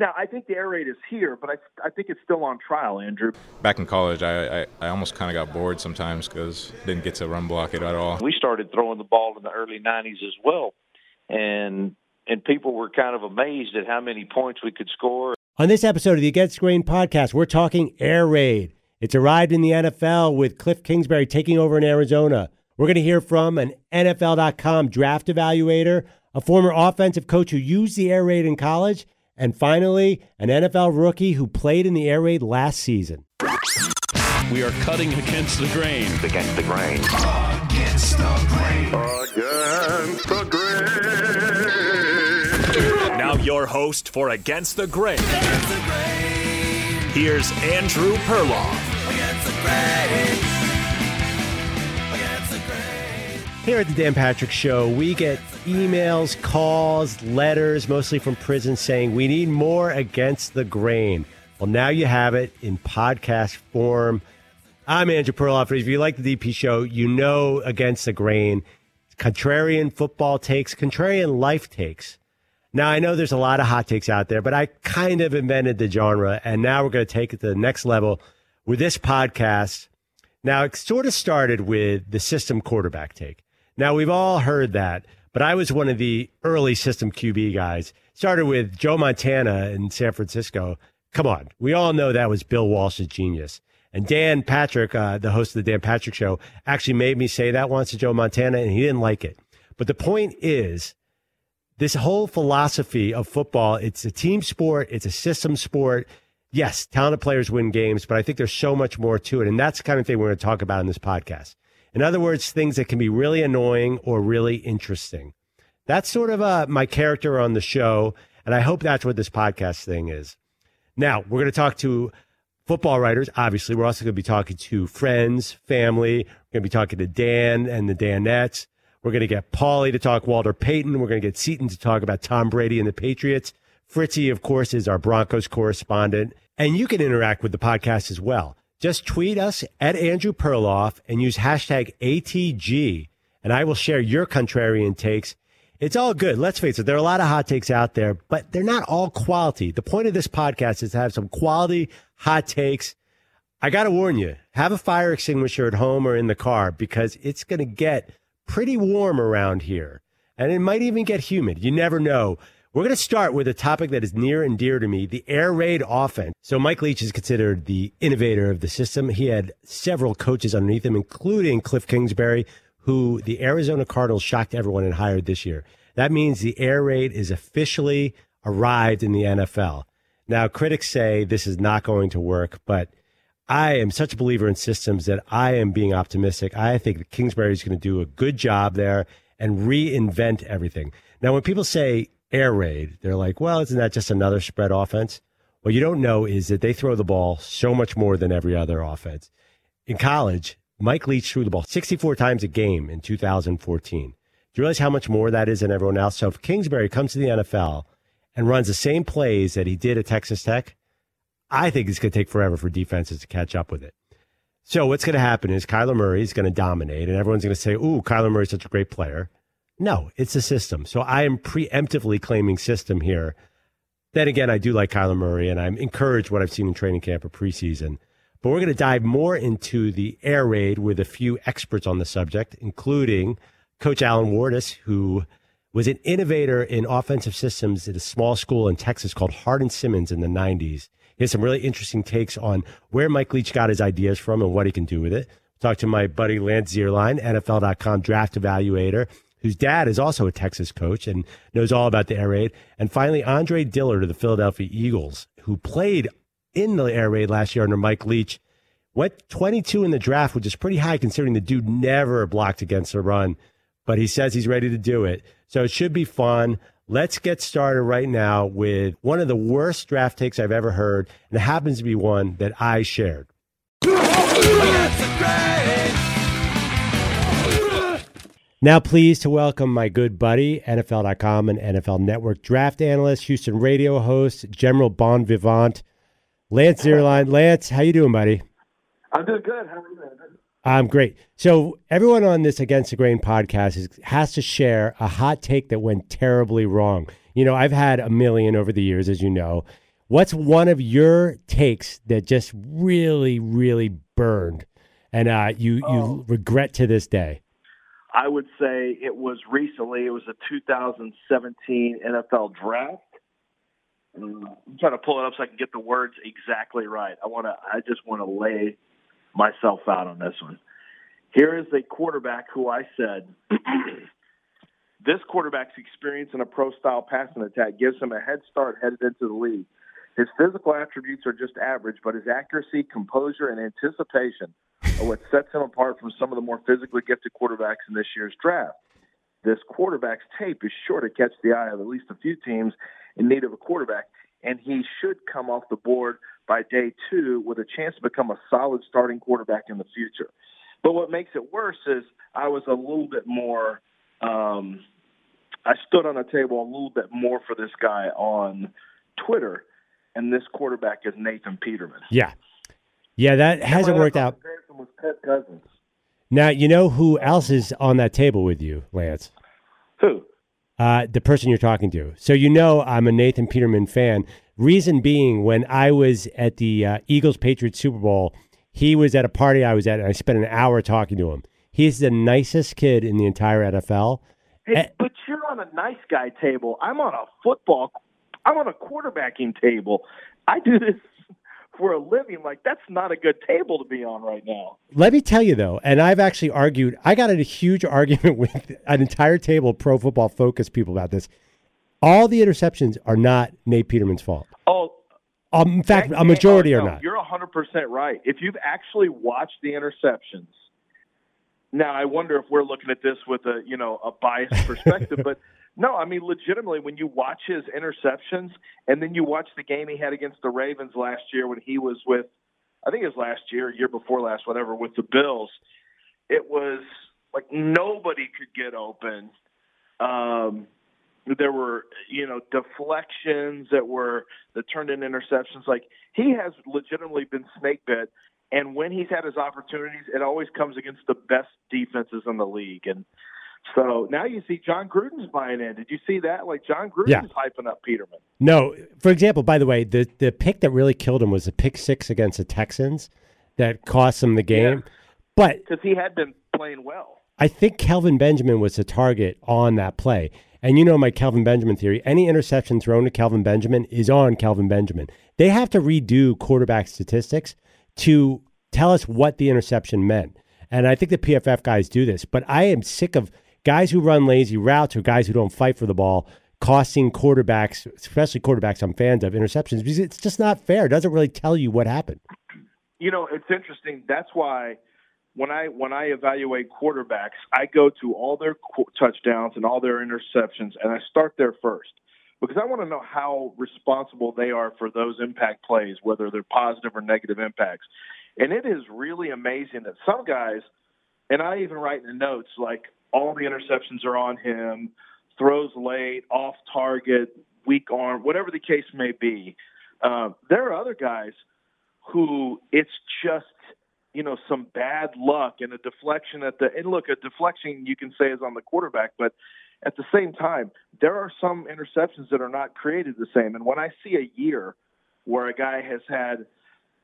Now, I think the air raid is here, but I, I think it's still on trial, Andrew. Back in college, I, I, I almost kind of got bored sometimes because didn't get to run block it at all. We started throwing the ball in the early 90s as well, and and people were kind of amazed at how many points we could score. On this episode of the Against the Grain podcast, we're talking air raid. It's arrived in the NFL with Cliff Kingsbury taking over in Arizona. We're going to hear from an NFL.com draft evaluator, a former offensive coach who used the air raid in college, and finally, an NFL rookie who played in the air raid last season. We are cutting against the grain. Against the grain. Against the grain. Against the grain. Now your host for Against the Grain. Against the grain. Here's Andrew Perloff. Against the grain. Against the grain. Here at the Dan Patrick Show, we get emails, calls, letters, mostly from prison, saying we need more against the grain. Well, now you have it in podcast form. I'm Andrew Perloff. If you like the DP show, you know against the grain, contrarian football takes, contrarian life takes. Now, I know there's a lot of hot takes out there, but I kind of invented the genre, and now we're going to take it to the next level with this podcast. Now, it sort of started with the system quarterback take. Now, we've all heard that, but I was one of the early system QB guys. Started with Joe Montana in San Francisco. Come on, we all know that was Bill Walsh's genius. And Dan Patrick, uh, the host of the Dan Patrick Show, actually made me say that once to Joe Montana, and he didn't like it. But the point is, this whole philosophy of football, it's a team sport, it's a system sport. Yes, talented players win games, but I think there's so much more to it. And that's the kind of thing we're going to talk about in this podcast. In other words, things that can be really annoying or really interesting. That's sort of uh, my character on the show. And I hope that's what this podcast thing is. Now, we're going to talk to football writers. Obviously, we're also going to be talking to friends, family. We're going to be talking to Dan and the Danettes. We're going to get Paulie to talk Walter Payton. We're going to get Seaton to talk about Tom Brady and the Patriots. Fritzy, of course, is our Broncos correspondent. And you can interact with the podcast as well. Just tweet us at Andrew Perloff and use hashtag ATG, and I will share your contrarian takes. It's all good. Let's face it, there are a lot of hot takes out there, but they're not all quality. The point of this podcast is to have some quality hot takes. I got to warn you, have a fire extinguisher at home or in the car because it's going to get pretty warm around here. And it might even get humid. You never know. We're going to start with a topic that is near and dear to me the air raid offense. So, Mike Leach is considered the innovator of the system. He had several coaches underneath him, including Cliff Kingsbury, who the Arizona Cardinals shocked everyone and hired this year. That means the air raid is officially arrived in the NFL. Now, critics say this is not going to work, but I am such a believer in systems that I am being optimistic. I think that Kingsbury is going to do a good job there and reinvent everything. Now, when people say air raid, they're like, well, isn't that just another spread offense? What you don't know is that they throw the ball so much more than every other offense. In college, Mike Leach threw the ball 64 times a game in 2014. Do you realize how much more that is than everyone else? So if Kingsbury comes to the NFL and runs the same plays that he did at Texas Tech, I think it's going to take forever for defenses to catch up with it. So what's going to happen is Kyler Murray is going to dominate, and everyone's going to say, "Ooh, Kyler Murray's such a great player." No, it's a system. So I am preemptively claiming system here. Then again, I do like Kyler Murray, and I'm encouraged what I've seen in training camp or preseason. But we're going to dive more into the air raid with a few experts on the subject, including Coach Alan Wardus, who was an innovator in offensive systems at a small school in Texas called Hardin Simmons in the 90s. He has some really interesting takes on where Mike Leach got his ideas from and what he can do with it. Talk to my buddy Lance Zierlein, NFL.com draft evaluator, whose dad is also a Texas coach and knows all about the air raid. And finally, Andre Dillard of the Philadelphia Eagles, who played in the air raid last year under Mike Leach, went 22 in the draft, which is pretty high considering the dude never blocked against a run, but he says he's ready to do it. So it should be fun. Let's get started right now with one of the worst draft takes I've ever heard, and it happens to be one that I shared. Now, pleased to welcome my good buddy, NFL.com and NFL Network draft analyst, Houston radio host, General Bon Vivant, Lance Zierlein. Lance, how you doing, buddy? I'm doing good. How are you, man? I'm great. So everyone on this Against the Grain podcast is, has to share a hot take that went terribly wrong. You know, I've had a million over the years, as you know. What's one of your takes that just really, really burned, and uh, you Oh. you regret to this day? I would say it was recently. It was a 2017 NFL draft. I'm trying to pull it up so I can get the words exactly right. I want to. I just want to lay myself out on this one. Here is a quarterback who I said this quarterback's experience in a pro-style passing attack gives him a head start headed into the league. His physical attributes are just average, but his accuracy, composure, and anticipation what sets him apart from some of the more physically gifted quarterbacks in this year's draft. This quarterback's tape is sure to catch the eye of at least a few teams in need of a quarterback, and he should come off the board by day two with a chance to become a solid starting quarterback in the future. But what makes it worse is I was a little bit more. Um, I stood on the table a little bit more for this guy on Twitter, and this quarterback is Nathan Peterman. Yeah, yeah, that hasn't worked out. was Ted Cousins. Now you know who else is on that table with you, Lance. Who? Uh, the person you're talking to. So you know I'm a Nathan Peterman fan. Reason being, when I was at the uh, Eagles Patriots Super Bowl, he was at a party I was at, and I spent an hour talking to him. He's the nicest kid in the entire NFL. Hey, Eh. but you're on a nice guy table. I'm on a football. I'm on a quarterbacking table. I do this for a living. Like that's not a good table to be on right now. Let me tell you though, and I've actually argued. I got in a huge argument with an entire table of pro football focus people about this. All the interceptions are not Nate Peterman's fault. Oh, Um, in fact, a majority are not. You're 100 percent right. If you've actually watched the interceptions, now I wonder if we're looking at this with a you know a biased perspective, but no, I mean legitimately when you watch his interceptions and then you watch the game he had against the Ravens last year when he was with, I think it was last year, year before last, whatever, with the Bills, it was like nobody could get open. Um, there were you know deflections that were that turned into interceptions. Like he has legitimately been snake bit, and when he's had his opportunities, it always comes against the best defenses in the league. And so now you see Jon Gruden's buying in. Did you see that? Like Jon Gruden's Yeah. hyping up Peterman. No, for example, by the way, the the pick that really killed him was the pick six against the Texans that cost him the game. But because he had been playing well. I think Kelvin Benjamin was the target on that play. And you know my Kelvin Benjamin theory. Any interception thrown to Kelvin Benjamin is on Kelvin Benjamin. They have to redo quarterback statistics to tell us what the interception meant. And I think the PFF guys do this. But I am sick of guys who run lazy routes or guys who don't fight for the ball costing quarterbacks, especially quarterbacks I'm fans of, interceptions because it's just not fair. It doesn't really tell you what happened. You know, it's interesting. That's why when I when I evaluate quarterbacks, I go to all their qu- touchdowns and all their interceptions, and I start there first because I want to know how responsible they are for those impact plays, whether they're positive or negative impacts. And it is really amazing that some guys, and I even write in the notes like all the interceptions are on him, throws late, off target, weak arm, whatever the case may be. Um, there are other guys who it's just you know some bad luck and a deflection at the and look a deflection you can say is on the quarterback but at the same time there are some interceptions that are not created the same and when i see a year where a guy has had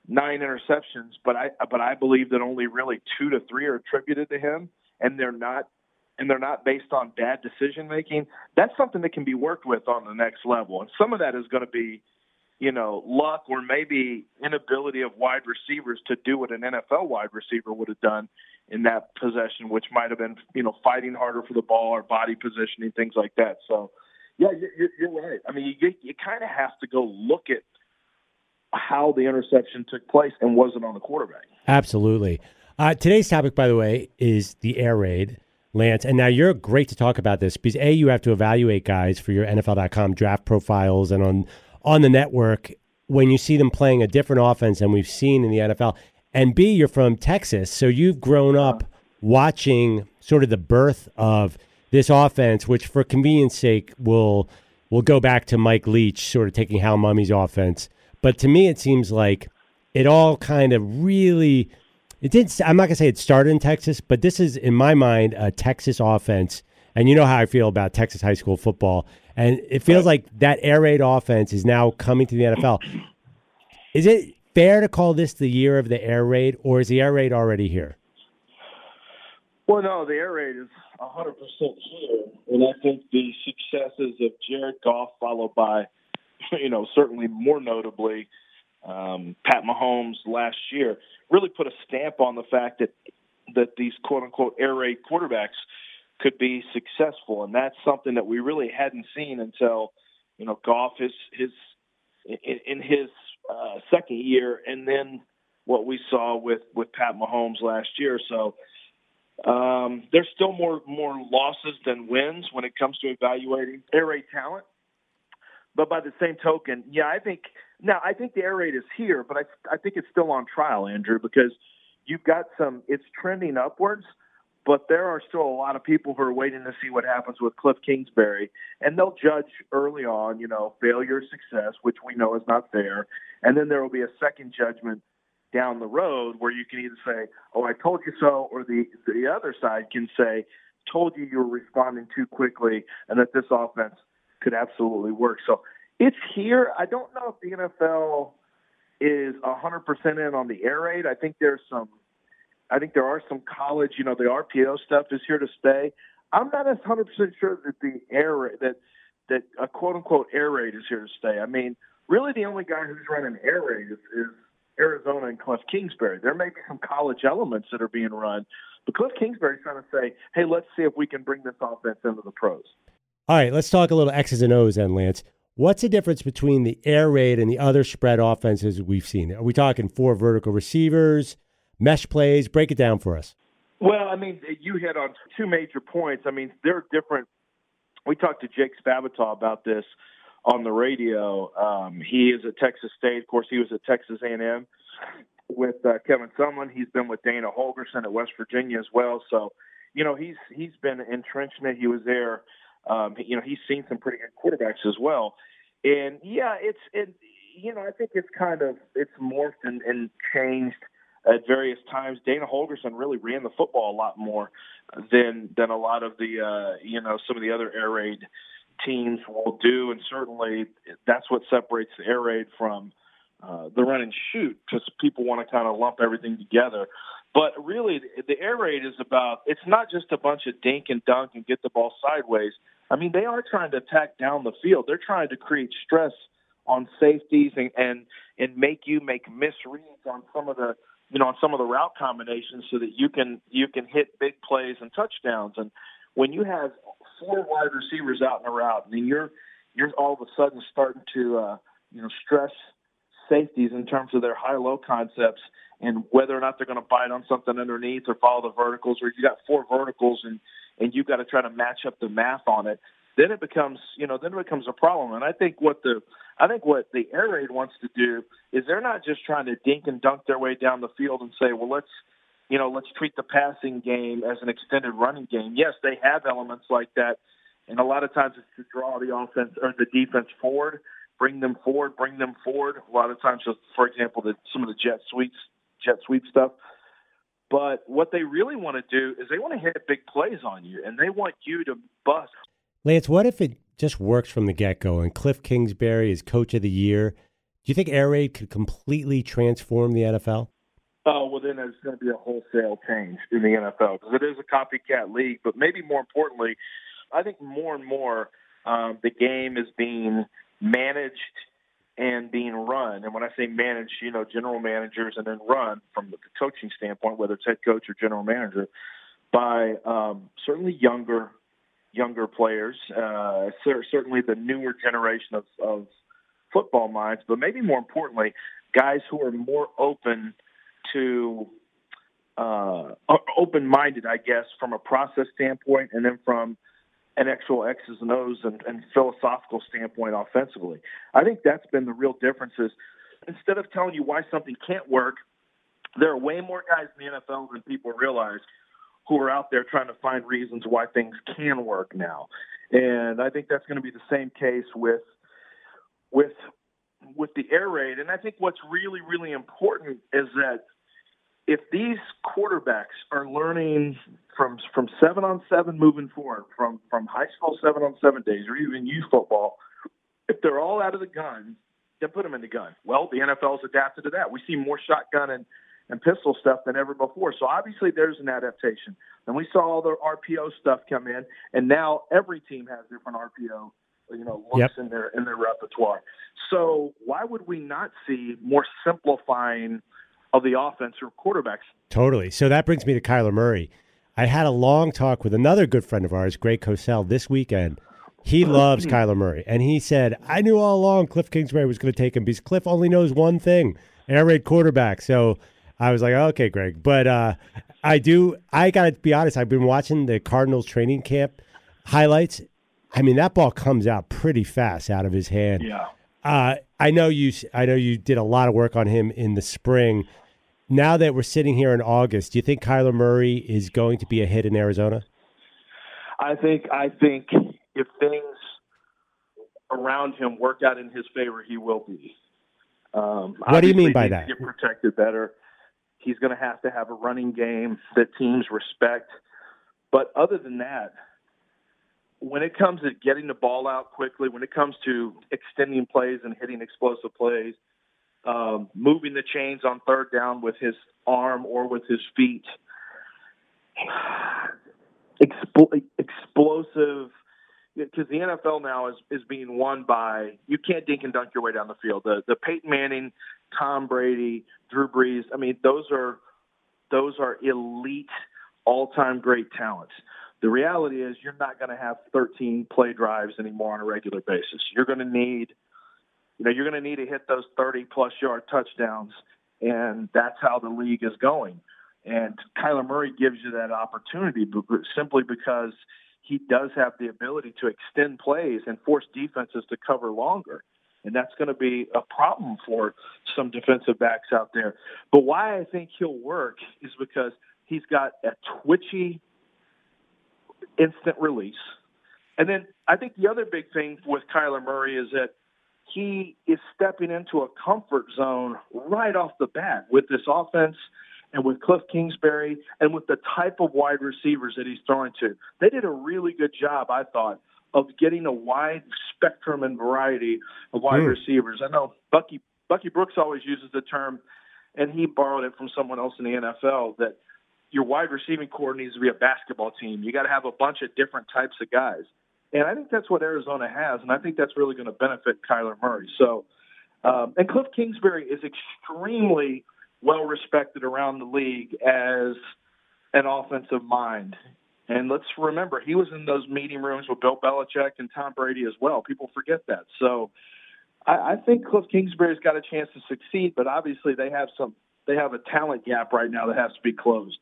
nine interceptions but i but i believe that only really two to three are attributed to him and they're not and they're not based on bad decision making that's something that can be worked with on the next level and some of that is going to be you know, luck or maybe inability of wide receivers to do what an NFL wide receiver would have done in that possession, which might have been, you know, fighting harder for the ball or body positioning, things like that. So, yeah, you're, right. I mean, you, you kind of have to go look at how the interception took place and was it on the quarterback. Absolutely. Uh, today's topic, by the way, is the air raid, Lance. And now you're great to talk about this because A, you have to evaluate guys for your NFL.com draft profiles and on on the network when you see them playing a different offense than we've seen in the NFL. And B, you're from Texas, so you've grown up watching sort of the birth of this offense, which for convenience sake will will go back to Mike Leach, sort of taking Hal Mumme's offense. But to me, it seems like it all kind of really it did. I'm not gonna say it started in Texas, but this is in my mind a Texas offense, and you know how I feel about Texas high school football. And it feels like that air raid offense is now coming to the NFL. Is it fair to call this the year of the air raid, or is the air raid already here? Well, no, the air raid is 100% here. And I think the successes of Jared Goff, followed by, you know, certainly more notably, um, Pat Mahomes last year, really put a stamp on the fact that that these quote unquote air raid quarterbacks could be successful, and that's something that we really hadn't seen until you know Goff his his in, in his uh, second year, and then what we saw with with Pat Mahomes last year. So um, there's still more more losses than wins when it comes to evaluating air raid talent. But by the same token, yeah, I think now I think the air raid is here, but I I think it's still on trial, Andrew, because you've got some. It's trending upwards, but there are still a lot of people who are waiting to see what happens with Cliff Kingsbury, and they'll judge early on, you know, failure, success, which we know is not fair, and then there will be a second judgment down the road where you can either say, "Oh, I told you so," or the the other side can say, "Told you you were responding too quickly, and that this offense could absolutely work." So it's here. I don't know if the NFL is 100% in on the air raid. I think there's some. I think there are some college. You know, the RPO stuff is here to stay. I'm not as 100% sure that the air raid, that that a quote unquote air raid is here to stay. I mean, really, the only guy who's running air raid is, is Arizona and Cliff Kingsbury. There may be some college elements that are being run, but Cliff Kingsbury's trying to say, "Hey, let's see if we can bring this offense into the pros." All right, let's talk a little X's and O's then, Lance. What's the difference between the air raid and the other spread offenses we've seen? Are we talking four vertical receivers, mesh plays? Break it down for us. Well, I mean, you hit on two major points. I mean, they're different. We talked to Jake Spavital about this on the radio. Um, he is at Texas State. Of course, he was at Texas A&M with uh, Kevin Sumlin. He's been with Dana Holgorsen at West Virginia as well. So, you know, he's he's been entrenched in it. He was there. Um, you know, he's seen some pretty good quarterbacks as well. And yeah, it's it. You know, I think it's kind of it's morphed and, and changed at various times. Dana Holgorsen really ran the football a lot more than than a lot of the uh, you know some of the other air raid teams will do, and certainly that's what separates the air raid from uh, the run and shoot because people want to kind of lump everything together. But really, the air raid is about it's not just a bunch of dink and dunk and get the ball sideways. I mean, they are trying to attack down the field. They're trying to create stress on safeties and and and make you make misreads on some of the you know on some of the route combinations so that you can you can hit big plays and touchdowns. And when you have four wide receivers out in a route, I mean you're you're all of a sudden starting to uh, you know stress safeties in terms of their high low concepts and whether or not they're going to bite on something underneath or follow the verticals, or you got four verticals and and you've got to try to match up the math on it. Then it becomes, you know, then it becomes a problem. And I think what the, I think what the air raid wants to do is they're not just trying to dink and dunk their way down the field and say, well, let's, you know, let's treat the passing game as an extended running game. Yes, they have elements like that, and a lot of times it's to draw the offense or the defense forward, bring them forward, bring them forward. A lot of times, just for example, the, some of the jet sweeps, jet sweep stuff. But what they really want to do is they want to hit big plays on you, and they want you to bust. Lance, what if it just works from the get go and Cliff Kingsbury is coach of the year? Do you think air raid could completely transform the NFL? Oh, well, then there's going to be a wholesale change in the NFL because it is a copycat league. But maybe more importantly, I think more and more um, the game is being managed and being run. And when I say managed, you know, general managers and then run from the coaching standpoint, whether it's head coach or general manager, by um, certainly younger younger players, uh, certainly the newer generation of, of football minds, but maybe more importantly, guys who are more open to uh, open-minded, I guess, from a process standpoint, and then from an actual X's and O's and, and philosophical standpoint offensively. I think that's been the real difference. Is instead of telling you why something can't work, there are way more guys in the NFL than people realize who are out there trying to find reasons why things can work now. And I think that's going to be the same case with with with the air raid. And I think what's really really important is that if these quarterbacks are learning from from seven on seven moving forward, from from high school seven on seven days, or even youth football, if they're all out of the gun, then put them in the gun. Well, the NFL's adapted to that. We see more shotgun and and pistol stuff than ever before. So obviously there's an adaptation. And we saw all the RPO stuff come in, and now every team has different RPO, you know, looks Yep. in their in their repertoire. So why would we not see more simplifying of the offense or quarterbacks? Totally. So that brings me to Kyler Murray. I had a long talk with another good friend of ours, Greg Cosell, this weekend. He loves Kyler Murray. And he said, I knew all along Cliff Kingsbury was going to take him because Cliff only knows one thing air raid quarterback. So I was like, okay, Greg. But uh, I do, I got to be honest, I've been watching the Cardinals training camp highlights. I mean, that ball comes out pretty fast out of his hand. Yeah. Uh, I know you. I know you did a lot of work on him in the spring. Now that we're sitting here in August, do you think Kyler Murray is going to be a hit in Arizona? I think I think if things around him work out in his favor, he will be. Um, What do you mean by that? Get protected better. He's going to have to have a running game that teams respect. But other than that, when it comes to getting the ball out quickly, when it comes to extending plays and hitting explosive plays, um, moving the chains on third down with his arm or with his feet, expl- explosive. Because the NFL now is, is being won by you can't dink and dunk your way down the field. The the Peyton Manning, Tom Brady, Drew Brees. I mean, those are those are elite, all time great talents. The reality is you're not going to have 13 play drives anymore on a regular basis. You're going to need, you know, you're going to need to hit those 30 plus yard touchdowns, and that's how the league is going. And Kyler Murray gives you that opportunity simply because he does have the ability to extend plays and force defenses to cover longer. And that's going to be a problem for some defensive backs out there. But why I think he'll work is because he's got a twitchy instant release. And then I think the other big thing with Kyler Murray is that he is stepping into a comfort zone right off the bat with this offense and with Cliff Kingsbury and with the type of wide receivers that he's throwing to. They did a really good job, I thought, of getting a wide spectrum and variety of wide Hmm. receivers. I know Bucky Bucky Brooks always uses the term, and he borrowed it from someone else in the NFL that your wide receiving core needs to be a basketball team. You got to have a bunch of different types of guys. And I think that's what Arizona has, and I think that's really going to benefit Kyler Murray. So, um, and Cliff Kingsbury is extremely well respected around the league as an offensive mind. And let's remember, he was in those meeting rooms with Bill Belichick and Tom Brady as well. People forget that. So, I, I think Cliff Kingsbury's got a chance to succeed, but obviously they have some they have a talent gap right now that has to be closed.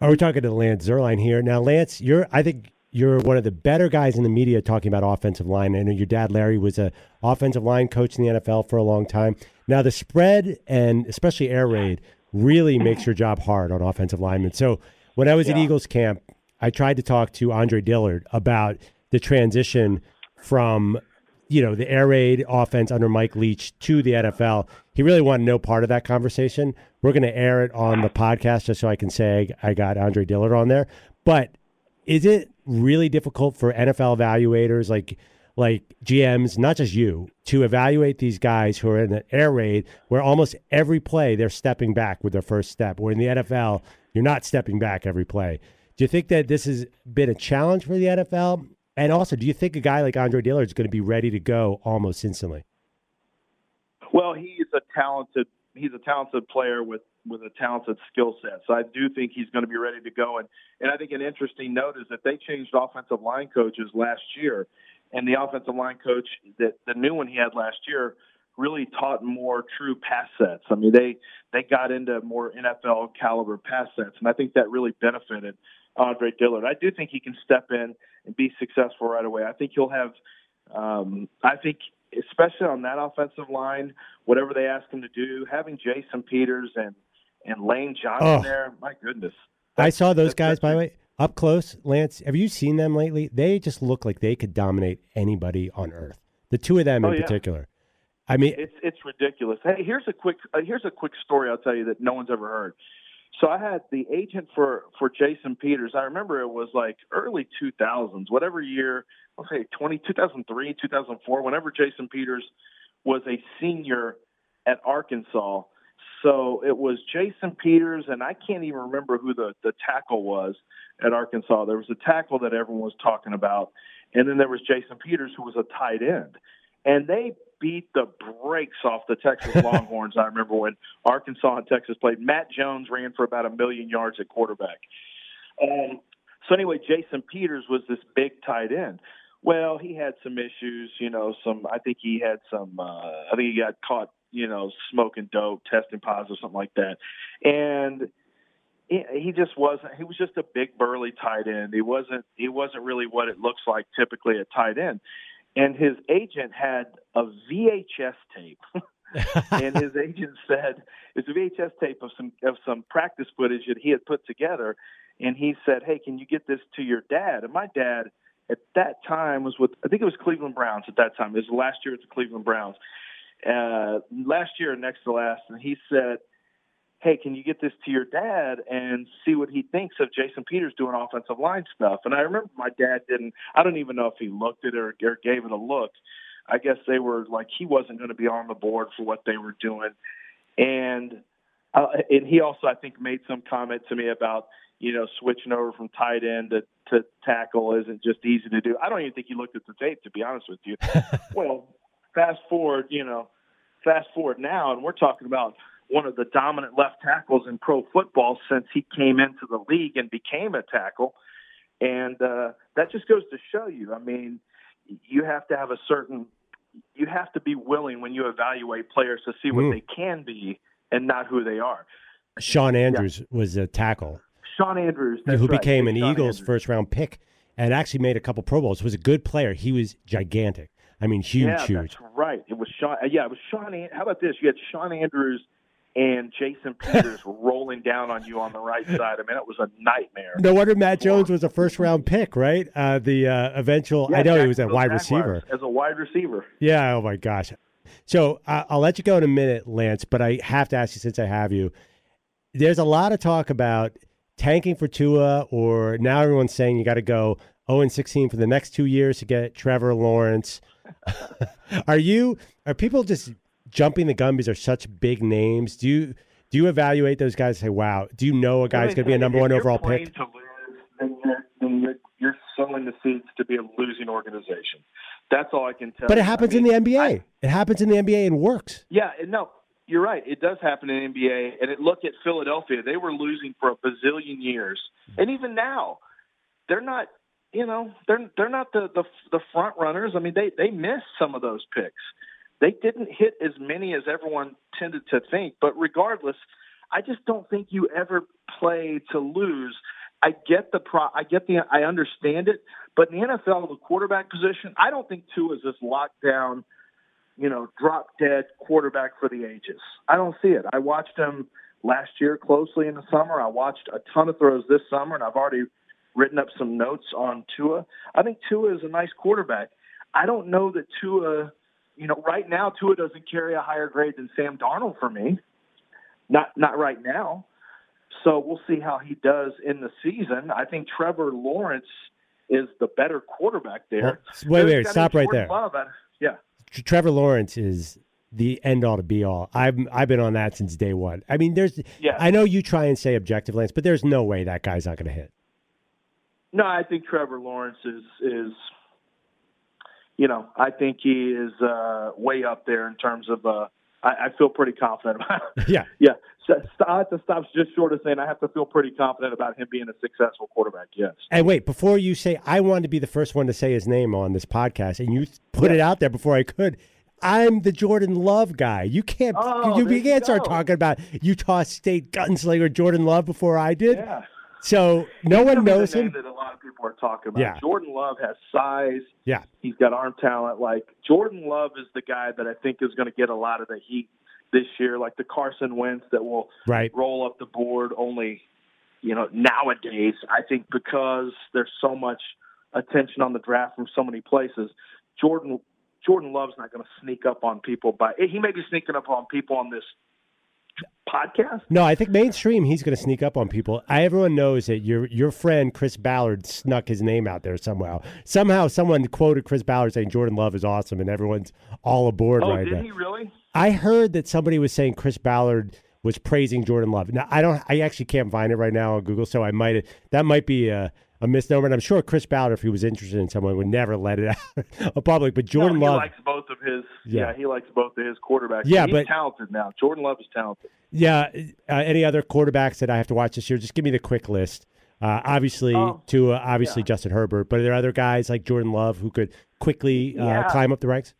Are we talking to Lance Zierlein here? Now, Lance, you're I think you're one of the better guys in the media talking about offensive line. I know your dad Larry was a offensive line coach in the NFL for a long time. Now, the spread and especially air raid really makes your job hard on offensive linemen. So, when I was at Eagles camp, I tried to talk to Andre Dillard about the transition from you know the air raid offense under Mike Leach to the NFL. He really wanted no part of that conversation. We're going to air it on the podcast just so I can say I got Andre Dillard on there. But is it really difficult for NFL evaluators like like GMs, not just you, to evaluate these guys who are in an air raid where almost every play they're stepping back with their first step, where in the NFL you're not stepping back every play. Do you think that this has been a challenge for the NFL? And also, do you think a guy like Andre Dillard is going to be ready to go almost instantly? Well, he's a talented he's a talented player with with a talented skill set. So I do think he's going to be ready to go. And and I think an interesting note is that they changed offensive line coaches last year, and the offensive line coach that the new one he had last year really taught more true pass sets. I mean, they they got into more NFL caliber pass sets, and I think that really benefited Andre Dillard. I do think he can step in and be successful right away. I think he'll have. Um, I think especially on that offensive line, whatever they ask him to do, having Jason Peters and and Lane Johnson Oh. there, my goodness. I saw those guys, by the way, up close. Lance, have you seen them lately? They just look like they could dominate anybody on earth. The two of them Oh, in yeah. particular. I mean, It's it's ridiculous. Hey, here's a quick uh, here's a quick story I'll tell you that no one's ever heard. So I had the agent for for Jason Peters. I remember it was like early 2000s, whatever year, I'll say 20 2003, 2004, whenever Jason Peters was a senior at Arkansas. So it was Jason Peters, and I can't even remember who the the tackle was at Arkansas. There was a tackle that everyone was talking about, and then there was Jason Peters, who was a tight end, and they beat the brakes off the Texas Longhorns. I remember when Arkansas and Texas played. Matt Jones ran for about a million yards at quarterback. Um, so anyway, Jason Peters was this big tight end. Well, he had some issues, you know. Some I think he had some. Uh, I think he got caught, you know, smoking dope, testing positive, something like that, and he just wasn't. He was just a big burly tight end. He wasn't. He wasn't really what it looks like typically at tight end. And his agent had a VHS tape, and his agent said it's a VHS tape of some of some practice footage that he had put together, and he said, "Hey, can you get this to your dad?" And my dad at that time was with I think it was Cleveland Browns at that time. It was last year at the Cleveland Browns. Uh, last year, next to last, and he said, "Hey, can you get this to your dad and see what he thinks of Jason Peters doing offensive line stuff?" And I remember my dad didn't. I don't even know if he looked at it or, or gave it a look. I guess they were like he wasn't going to be on the board for what they were doing, and uh, and he also I think made some comment to me about you know switching over from tight end to, to tackle isn't just easy to do. I don't even think he looked at the tape to be honest with you. well, fast forward, you know, fast forward now, and we're talking about one of the dominant left tackles in pro football since he came into the league and became a tackle. And uh, that just goes to show you. I mean, you have to have a certain, you have to be willing when you evaluate players to see what Mm. they can be and not who they are. Shawn Andrews was a tackle Shawn Andrews, that's who right, became an Shawn Eagles Andrews. first round pick and actually made a couple Pro Bowls. Was a good player. He was gigantic. I mean, huge, yeah, huge. that's right. It was Shawn. Yeah, it was Shawn. How about this? You had Shawn Andrews and Jason Peters rolling down on you on the right side. I mean, it was a nightmare. No wonder Matt Jones was a first round pick, right? Uh, the uh, eventual. I Yeah, know he was a wide receiver. as a wide receiver. Yeah. Oh my gosh. So uh, I'll let you go in a minute, Lance. But I have to ask you since I have you. There's a lot of talk about tanking for Tua, or now everyone's saying you got to go 0 and 16 for the next two years to get Trevor Lawrence. are you? Are people just jumping the gun because they're such big names? Do you? Do you evaluate those guys and say, "Wow"? Do you know a guy's going to be a number one overall pick? To lose, then you're, then you're, you're sowing the seeds to be a losing organization. That's all I can tell. But you. it happens I mean, in the NBA. I- it happens in the NBA and works. Yeah, no, you're right. It does happen in NBA. And it, look at Philadelphia; they were losing for a bazillion years, and even now, they're not. You know, they're they're not the the, the front runners. I mean, they they missed some of those picks. They didn't hit as many as everyone tended to think. But regardless, I just don't think you ever play to lose. I get the pro. I get the. I understand it. But in the NFL, the quarterback position, I don't think Tua is this locked down you know, drop dead quarterback for the ages. I don't see it. I watched him last year closely in the summer. I watched a ton of throws this summer, and I've already written up some notes on Tua. I think Tua is a nice quarterback. I don't know that Tua, you know, right now Tua doesn't carry a higher grade than Sam Darnold for me. Not not right now. So we'll see how he does in the season. I think Trevor Lawrence is the better quarterback there. Well, wait, There's wait, stop right there. Yeah. Trevor Lawrence is the end all to be all. I've I've been on that since day one. I mean, there's. Yeah. I know you try and say objective, Lance, but there's no way that guy's not going to hit. No, I think Trevor Lawrence is is you know, I think he is uh way up there in terms of uh I, I feel pretty confident about Yeah. Yeah. So, I have to stop just short of saying I have to feel pretty confident about him being a successful quarterback, yes. And wait, before you say, I wanted to be the first one to say his name on this podcast, and you put it out there before I could. I'm the Jordan Love guy. You can't. Oh, you, you can't start talking about Utah State gunslinger Jordan Love before I did. Yeah. So no one knows him. that a lot of people are talking about. Yeah. Jordan Love has size. Yeah. He's got arm talent. Like Jordan Love is the guy that I think is going to get a lot of the heat this year, like the Carson Wentz that will Right. roll up the board only, you know, nowadays. I think because there's so much attention on the draft from so many places, Jordan Jordan Love's not going to sneak up on people But he may be sneaking up on people on this podcast. No, I think mainstream he's going to sneak up on people. I, everyone knows that your your friend Chris Ballard snuck his name out there somehow. Somehow, someone quoted Chris Ballard saying Jordan Love is awesome, and everyone's all aboard Oh, right did now. he really? I heard that somebody was saying Chris Ballard was praising Jordan Love. Now I don't. I actually can't find it right now on Google, so I might. That might be a, a misnomer. And I'm sure Chris Ballard, if he was interested in someone, would never let it out of public. But Jordan no, he Love, likes both of his. Yeah. Yeah. he likes both of his quarterbacks. Yeah, he's but- talented now. Jordan Love is talented. yeah. Uh, any other quarterbacks that I have to watch this year? Just give me the quick list. Uh, obviously, Oh, to uh, obviously Justin Herbert, but are there other guys like Jordan Love who could quickly uh, Yeah. climb up the ranks?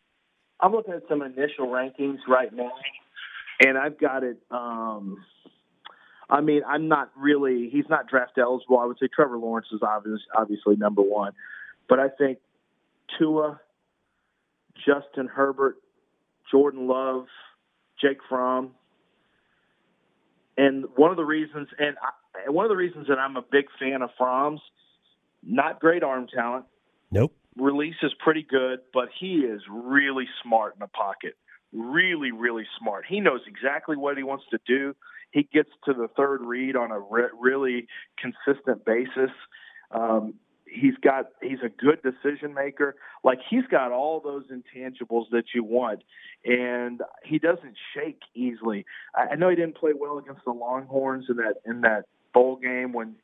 I'm looking at some initial rankings right now, and I've got it. Um, I mean, I'm not really. He's not draft eligible. I would say Trevor Lawrence is obvious, obviously number one, but I think Tua, Justin Herbert, Jordan Love, Jake Fromm, and one of the reasons, and I, and one of the reasons that I'm a big fan of Fromm's, not great arm talent Nope. release is pretty good, but he is really smart in the pocket. Really, really smart. He knows exactly what he wants to do. He gets to the third read on a re- really consistent basis. Um, he's got he's a good decision maker. Like he's got all those intangibles that you want, and he doesn't shake easily. I, I know he didn't play well against the Longhorns in that in that bowl game when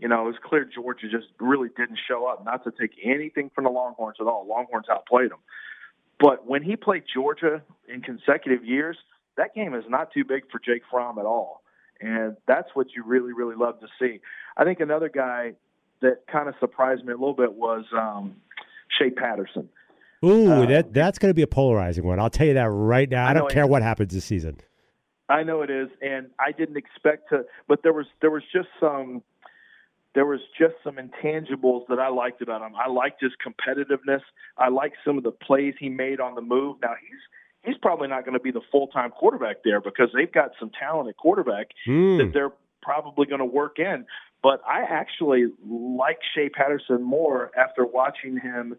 you know, it was clear Georgia just really didn't show up. Not to take anything from the Longhorns at all. Longhorns outplayed them. But when he played Georgia in consecutive years, that game is not too big for Jake Fromm at all. And that's what you really, really love to see. I think another guy that kind of surprised me a little bit was um, Shea Patterson. Ooh, Uh, that that's going to be a polarizing one. I'll tell you that right now. I, I don't care what happens this season. I know it is, and I didn't expect to, but there was there was just some there was just some intangibles that I liked about him. I liked his competitiveness. I liked some of the plays he made on the move. Now he's he's probably not going to be the full time quarterback there because they've got some talented quarterback Hmm. that they're probably going to work in. But I actually like Shea Patterson more after watching him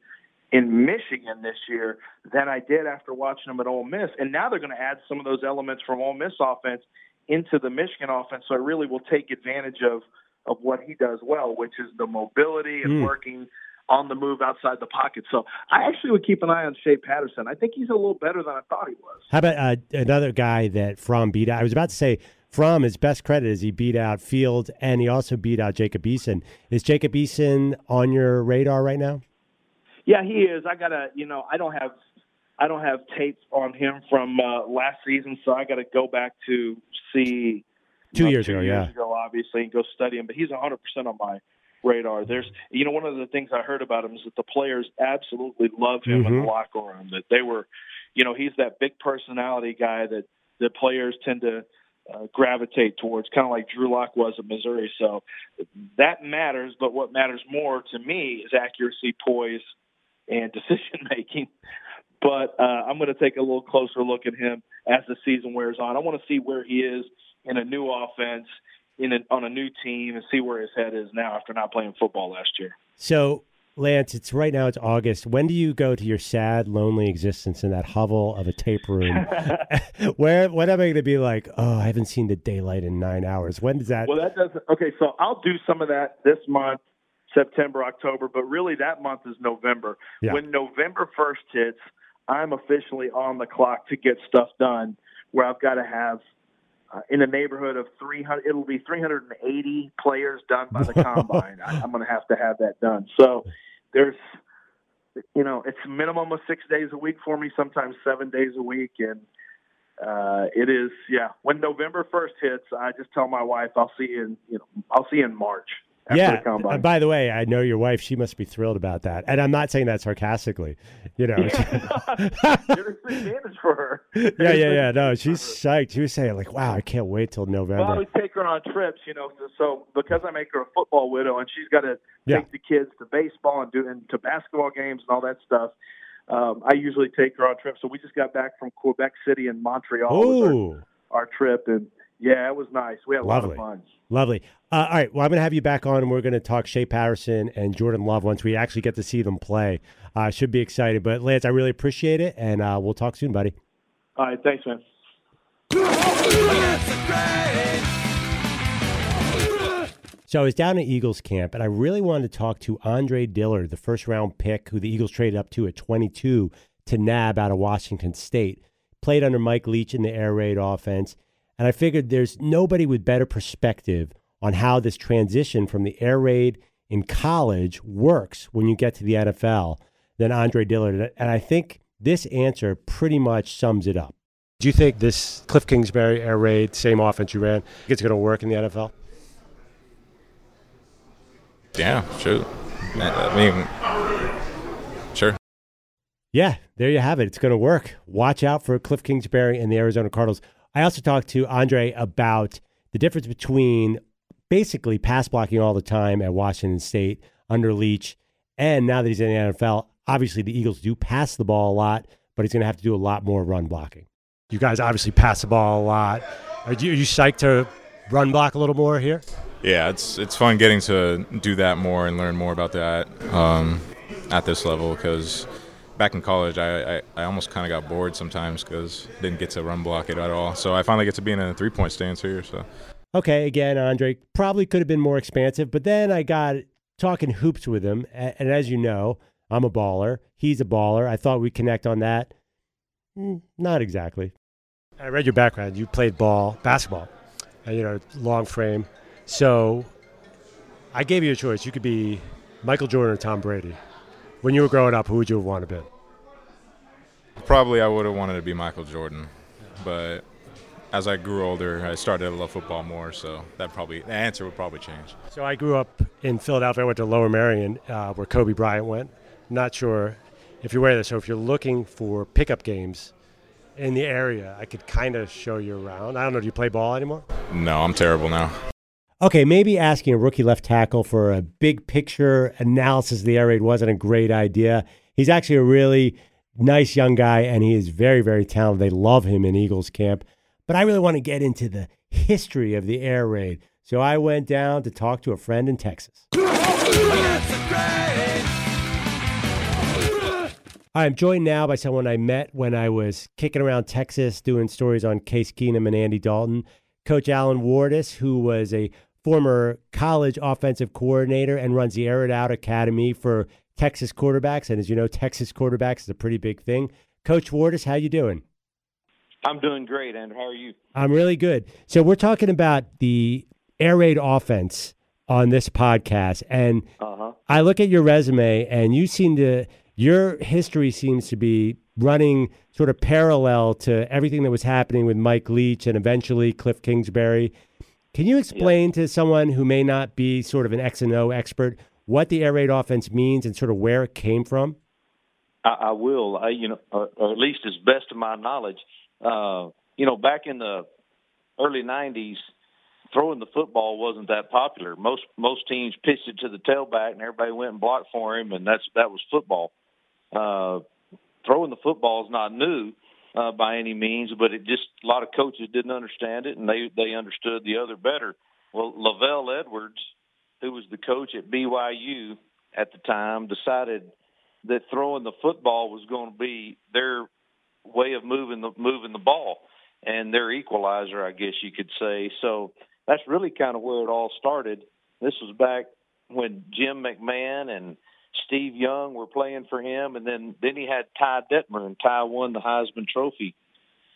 in Michigan this year than I did after watching him at Ole Miss. And now they're going to add some of those elements from Ole Miss offense into the Michigan offense. So it really will take advantage of of what he does well, which is the mobility and Mm. working on the move outside the pocket. So I actually would keep an eye on Shea Patterson. I think he's a little better than I thought he was. How about uh, another guy that Fromm beat out? I was about to say Fromm, his best credit is he beat out Field and he also beat out Jacob Eason. Is Jacob Eason on your radar right now? Yeah, he is. I gotta, you know, I don't have, I don't have tape on him from uh, last season, so I got to go back to see Two know, years two ago, years yeah. ago, obviously, and go study him. But he's 100 percent on my radar. There's, you know, one of the things I heard about him is that the players absolutely love him in Mhm. the locker room. That they were, you know, he's that big personality guy that the players tend to uh, gravitate towards, kind of like Drew Lock was at Missouri. So that matters. But what matters more to me is accuracy, poise, and decision making. But uh, I'm going to take a little closer look at him as the season wears on. I want to see where he is in a new offense, in a, on a new team, and see where his head is now after not playing football last year. So, Lance, it's right now. It's August. When do you go to your sad, lonely existence in that hovel of a tape room? Where? When am I going to be like, oh, I haven't seen the daylight in nine hours? When does that? Well, that doesn't. Okay, so I'll do some of that this month, September, October, but really that month is November. Yeah. When November first hits, I'm officially on the clock to get stuff done. Where I've got to have uh, in the neighborhood of 300. It'll be 380 players done by the combine. I, I'm going to have to have that done. So there's, you know, it's minimum of six days a week for me. Sometimes seven days a week, and uh, it is yeah. When November first hits, I just tell my wife I'll see you in you know I'll see you in March yeah. the uh, by the way, I know your wife. She must be thrilled about that, and I'm not saying that sarcastically. You know. Advantage for her. yeah, yeah, yeah. No, she's psyched. She was saying like, "Wow, I can't wait till November." Well, I November." always take her on trips, you know. So, so because I make her a football widow, and she's got to Yeah. take the kids to baseball and do and to basketball games and all that stuff. Um, I usually take her on trips. So we just got back from Quebec City and Montreal with our, our trip, and yeah, it was nice. We had a Lovely. lot of fun. Lovely. Uh, all right. Well, I'm going to have you back on, and we're going to talk Shea Patterson and Jordan Love once we actually get to see them play. Uh, I uh, should be excited. But Lance, I really appreciate it, and uh, we'll talk soon, buddy. All right. Thanks, man. So I was down at Eagles camp, and I really wanted to talk to Andre Dillard, the first round pick who the Eagles traded up to at 22 to nab out of Washington State. Played under Mike Leach in the air raid offense. And I figured there's nobody with better perspective on how this transition from the air raid in college works when you get to the NFL than Andre Dillard. And I think this answer pretty much sums it up. Do you think this Cliff Kingsbury air raid, same offense you ran, it's going to work in the NFL? Yeah, sure. I mean, sure. Yeah, there you have it. It's going to work. Watch out for Cliff Kingsbury and the Arizona Cardinals. I also talked to Andre about the difference between basically pass blocking all the time at Washington State under Leach, and now that he's in the NFL, obviously the Eagles do pass the ball a lot, but he's going to have to do a lot more run blocking. You guys obviously pass the ball a lot. Are you, are you psyched to run block a little more here? Yeah, it's it's fun getting to do that more and learn more about that um, at this level because back in college, I, I, I almost kind of got bored sometimes because didn't get to run block it at all. So I finally get to be in a three point stance here. So Okay, again, Andre probably could have been more expansive, but then I got talking hoops with him, a- and as you know, I'm a baller. He's a baller. I thought we'd connect on that. Mm, Not exactly. I read your background. You played ball, basketball, uh, you know, long frame. So I gave you a choice. You could be Michael Jordan or Tom Brady. When you were growing up, who would you have wanted to be? probably I would have wanted to be Michael Jordan, but as I grew older, I started to love football more. So that probably the answer would probably change. So I grew up in Philadelphia. I went to Lower Merion, uh, where Kobe Bryant went. Not sure if you're aware of this. So if you're looking for pickup games in the area, I could kind of show you around. I don't know. Do you play ball anymore? No, I'm terrible now. Okay, maybe asking a rookie left tackle for a big picture analysis of the air raid wasn't a great idea. He's actually a really nice young guy, and he is very, very talented. They love him in Eagles camp. But I really want to get into the history of the air raid. So I went down to talk to a friend in Texas. I'm joined now by someone I met when I was kicking around Texas doing stories on Case Keenum and Andy Dalton. Coach Alan Wardis, who was a former college offensive coordinator and runs the Air It Out Academy for Texas quarterbacks. And as you know, Texas quarterbacks is a pretty big thing. Coach Wardis, how you doing? I'm doing great, and How are you? I'm really good. So we're talking about the air raid offense on this podcast, and Uh-huh. I look at your resume, and you seem to your history seems to be running sort of parallel to everything that was happening with Mike Leach and eventually Cliff Kingsbury. Can you explain to someone who may not be sort of an X and O expert what the air raid offense means and sort of where it came from? I, I will. I, you know, or, or at least as best of my knowledge, uh, you know, back in the early '90s, throwing the football wasn't that popular. Most most teams pitched it to the tailback, and everybody went and blocked for him, and that's that was football. Uh, throwing the football is not new uh, by any means, but it just a lot of coaches didn't understand it, and they they understood the other better. Well, LaVell Edwards, who was the coach at BYU at the time, decided that throwing the football was going to be their way of moving the moving the ball and their equalizer, I guess you could say. So that's really kind of where it all started. This was back when Jim McMahon and Steve Young were playing for him, and then then he had Ty Detmer, and Ty won the Heisman Trophy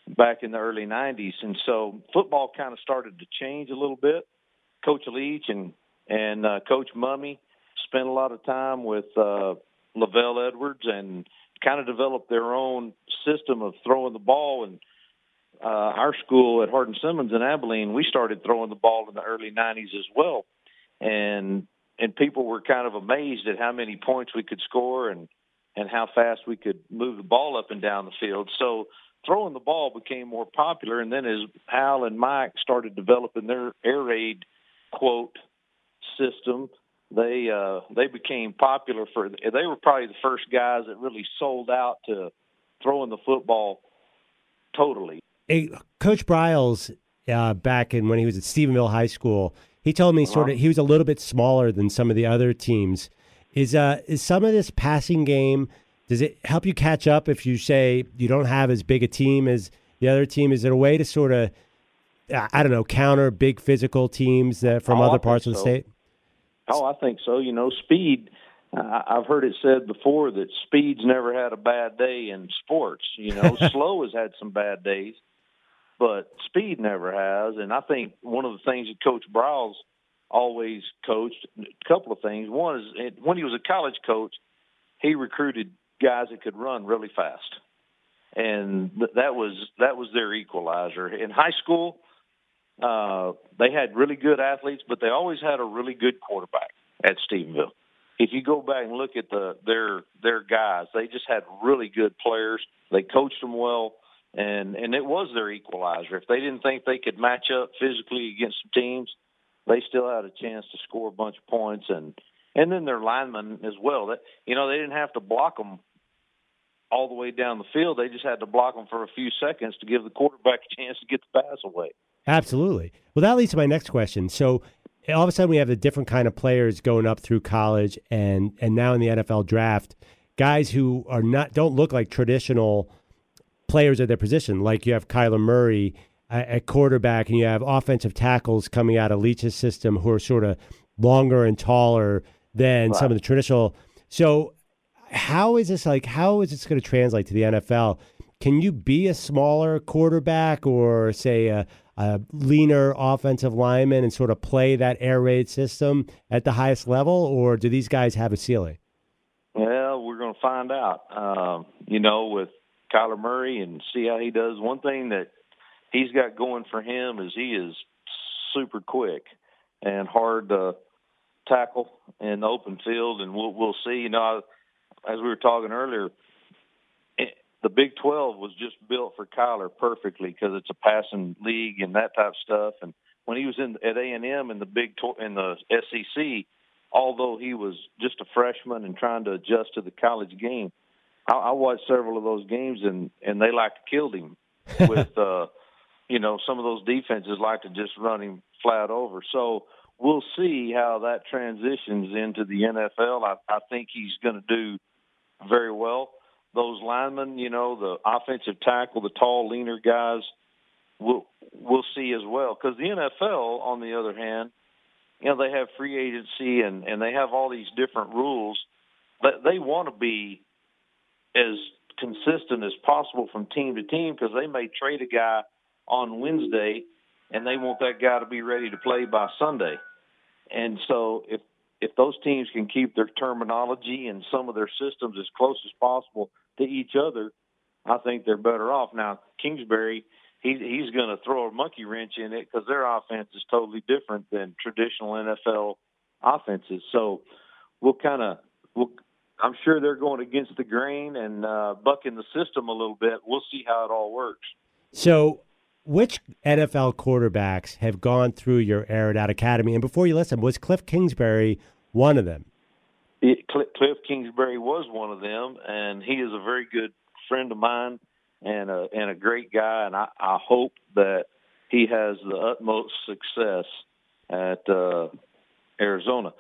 back in the early '90s. And so football kind of started to change a little bit. Coach Leach and and uh, Coach Mumme spent a lot of time with uh, LaVell Edwards and kind of developed their own system of throwing the ball. And uh, our school at Hardin Simmons in Abilene, we started throwing the ball in the early '90s as well, and and people were kind of amazed at how many points we could score and and how fast we could move the ball up and down the field. So throwing the ball became more popular, and then as Hal and Mike started developing their air raid quote system, they uh, they became popular for. They were probably the first guys that really sold out to throwing the football totally. Hey, Coach Briles, uh, back in when he was at Stephenville High School, he told me sort of he was a little bit smaller than some of the other teams. Is uh is some of this passing game? Does it help you catch up if you say you don't have as big a team as the other team? Is it a way to sort of I don't know counter big physical teams uh, from Oh, other parts of the state? Oh, I think so. You know, speed. I I've heard it said before that speed's never had a bad day in sports. You know, slow has had some bad days, but speed never has. And I think one of the things that Coach Briles always coached, a couple of things. One is when he was a college coach, he recruited guys that could run really fast, and th- that was that was their equalizer. In high school, uh, they had really good athletes, but they always had a really good quarterback at Stephenville. If you go back and look at the their their guys, they just had really good players. They coached them well, and and it was their equalizer. If they didn't think they could match up physically against some teams, they still had a chance to score a bunch of points, and and then their linemen as well. That you know they didn't have to block them all the way down the field. They just had to block them for a few seconds to give the quarterback a chance to get the pass away. Absolutely. Well, that leads to my next question. So, all of a sudden, we have a different kind of players going up through college and and now in the NFL draft, guys who are not don't look like traditional players at their position. Like you have Kyler Murray at quarterback, and you have offensive tackles coming out of Leach's system who are sort of longer and taller than some of the traditional. So, how is this like? How is this going to translate to the NFL? Can you be a smaller quarterback or say a, a leaner offensive lineman and sort of play that air raid system at the highest level, or do these guys have a ceiling? Well, we're going to find out. Um, you know, with Kyler Murray and see how he does. One thing that he's got going for him is he is super quick and hard to tackle in the open field, and we'll we'll see. You know, as we were talking earlier, the Big Twelve was just built for Kyler perfectly because it's a passing league and that type of stuff. And when he was in at A and M in the Big in the SEC, although he was just a freshman and trying to adjust to the college game, I, I watched several of those games and and they like killed him with uh you know some of those defenses like to just run him flat over. So we'll see how that transitions into the NFL. I, I think he's going to do very well. Those linemen, you know, the offensive tackle, the tall, leaner guys, we'll we'll see as well. Because the NFL, on the other hand, you know, they have free agency and and they have all these different rules, but they want to be as consistent as possible from team to team because they may trade a guy on Wednesday and they want that guy to be ready to play by Sunday. And so if if those teams can keep their terminology and some of their systems as close as possible to each other, I think they're better off. Now Kingsbury, he, he's going to throw a monkey wrench in it because their offense is totally different than traditional NFL offenses. So we'll kind of we'll. I'm sure they're going against the grain and uh, bucking the system a little bit. We'll see how it all works. So, which NFL quarterbacks have gone through your air it out academy? And before you listen, was Cliff Kingsbury one of them? it, Cl- Cliff Kingsbury was one of them, and he is a very good friend of mine and a and a great guy. And I, I hope that he has the utmost success at uh, Arizona.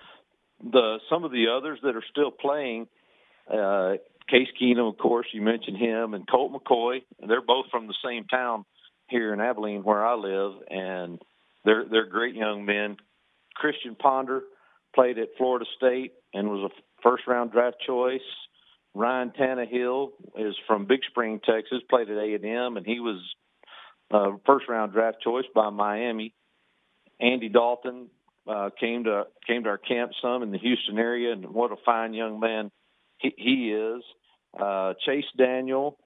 The some of the others that are still playing, uh, Case Keenum, of course, you mentioned him, and Colt McCoy. They're both from the same town here in Abilene, where I live, and they're they're great young men. Christian Ponder played at Florida State and was a first round draft choice. Ryan Tannehill is from Big Spring, Texas, played at A and M, and he was a first round draft choice by Miami. Andy Dalton uh, came to came to our camp some in the Houston area, and what a fine young man he, he is. Uh, Chase Daniel,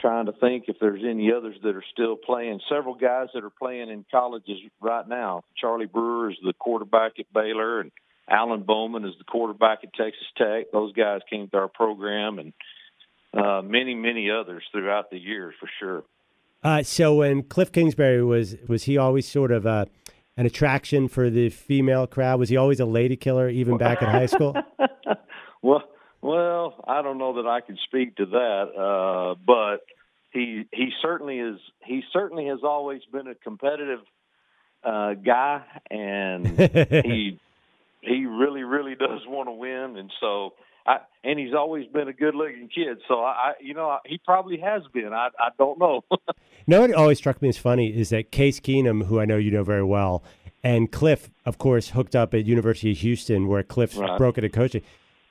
trying to think if there's any others that are still playing. Several guys that are playing in colleges right now. Charlie Brewer is the quarterback at Baylor, and Alan Bowman is the quarterback at Texas Tech. Those guys came to our program, and uh, many, many others throughout the years for sure. Uh, so, when Cliff Kingsbury was was he always sort of uh, an attraction for the female crowd? Was he always a lady killer, even back in high school? well, well, I don't know that I can speak to that, uh, but he he certainly is. He certainly has always been a competitive uh, guy, and he he really really does want to win, and so. I, and he's always been a good-looking kid, so I, I you know, he probably has been. I, I don't know. No, what always struck me as funny is that Case Keenum, who I know you know very well, and Cliff, of course, hooked up at University of Houston, where Cliff Right. broke into coaching.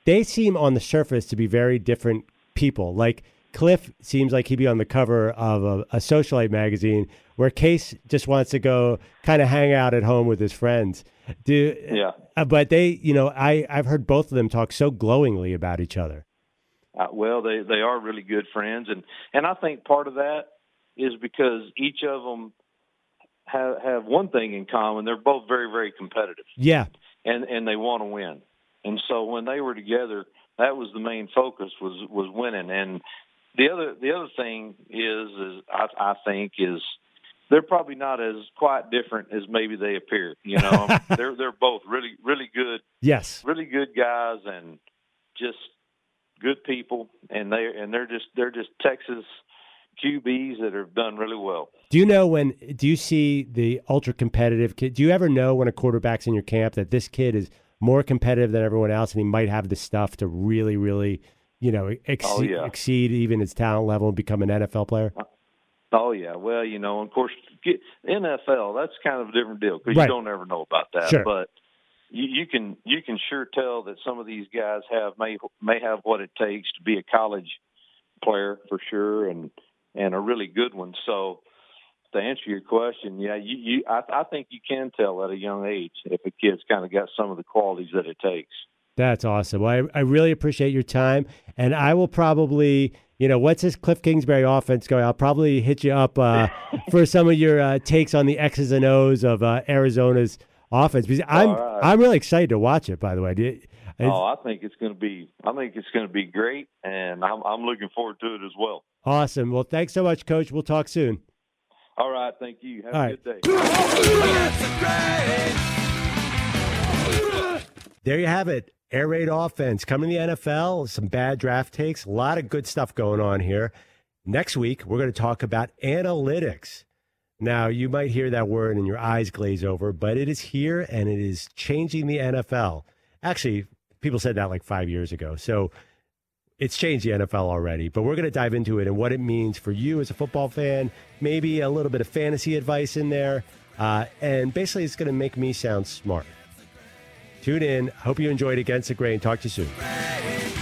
They seem on the surface to be very different people. Like Cliff seems like he'd be on the cover of a, a socialite magazine, where Case just wants to go kind of hang out at home with his friends. Do Yeah. uh, but they, you know, I I've heard both of them talk so glowingly about each other. Uh, well, they they are really good friends, and and I think part of that is because each of them have have one thing in common: they're both very very competitive, Yeah, and and they want to win. And so when they were together, that was the main focus was was winning. And the other the other thing is is I, I think is they're probably not as quite different as maybe they appear. You know, they're they're both really really good yes, really good guys and just good people and they and they're just they're just Texas QBs that have done really well. Do you know when? Do you see the ultra competitive kid? Do you ever know when a quarterback's in your camp that this kid is more competitive than everyone else, and he might have the stuff to really, really, you know, exceed, Oh, yeah. exceed even his talent level and become an NFL player? Uh, Oh yeah, well you know, of course, get, NFL that's kind of a different deal because Right. you don't ever know about that. Sure. But you, you can you can sure tell that some of these guys have may may have what it takes to be a college player for sure, and and a really good one. So to answer your question, yeah, you, you I, I think you can tell at a young age if a kid's kind of got some of the qualities that it takes. That's awesome. Well, I, I really appreciate your time, and I will probably, you know, what's this Cliff Kingsbury offense going? I'll probably hit you up uh, for some of your uh, takes on the X's and O's of uh, Arizona's offense because I'm right. I'm really excited to watch it. By the way, you- oh, I think it's going to be I think it's going to be great, and I'm I'm looking forward to it as well. awesome. Well, thanks so much, Coach. We'll talk soon. All right, thank you. Have All a right. good day. There you have it. Air raid offense coming to the NFL. Some bad draft takes. A lot of good stuff going on here. Next week, we're going to talk about analytics. Now, you might hear that word and your eyes glaze over, but it is here and it is changing the NFL. Actually, people said that like five years ago. So it's changed the NFL already, but we're going to dive into it and what it means for you as a football fan, maybe a little bit of fantasy advice in there. Uh, and basically, it's going to make me sound smart. Tune in. Hope you enjoyed Against the Grain. Talk to you soon.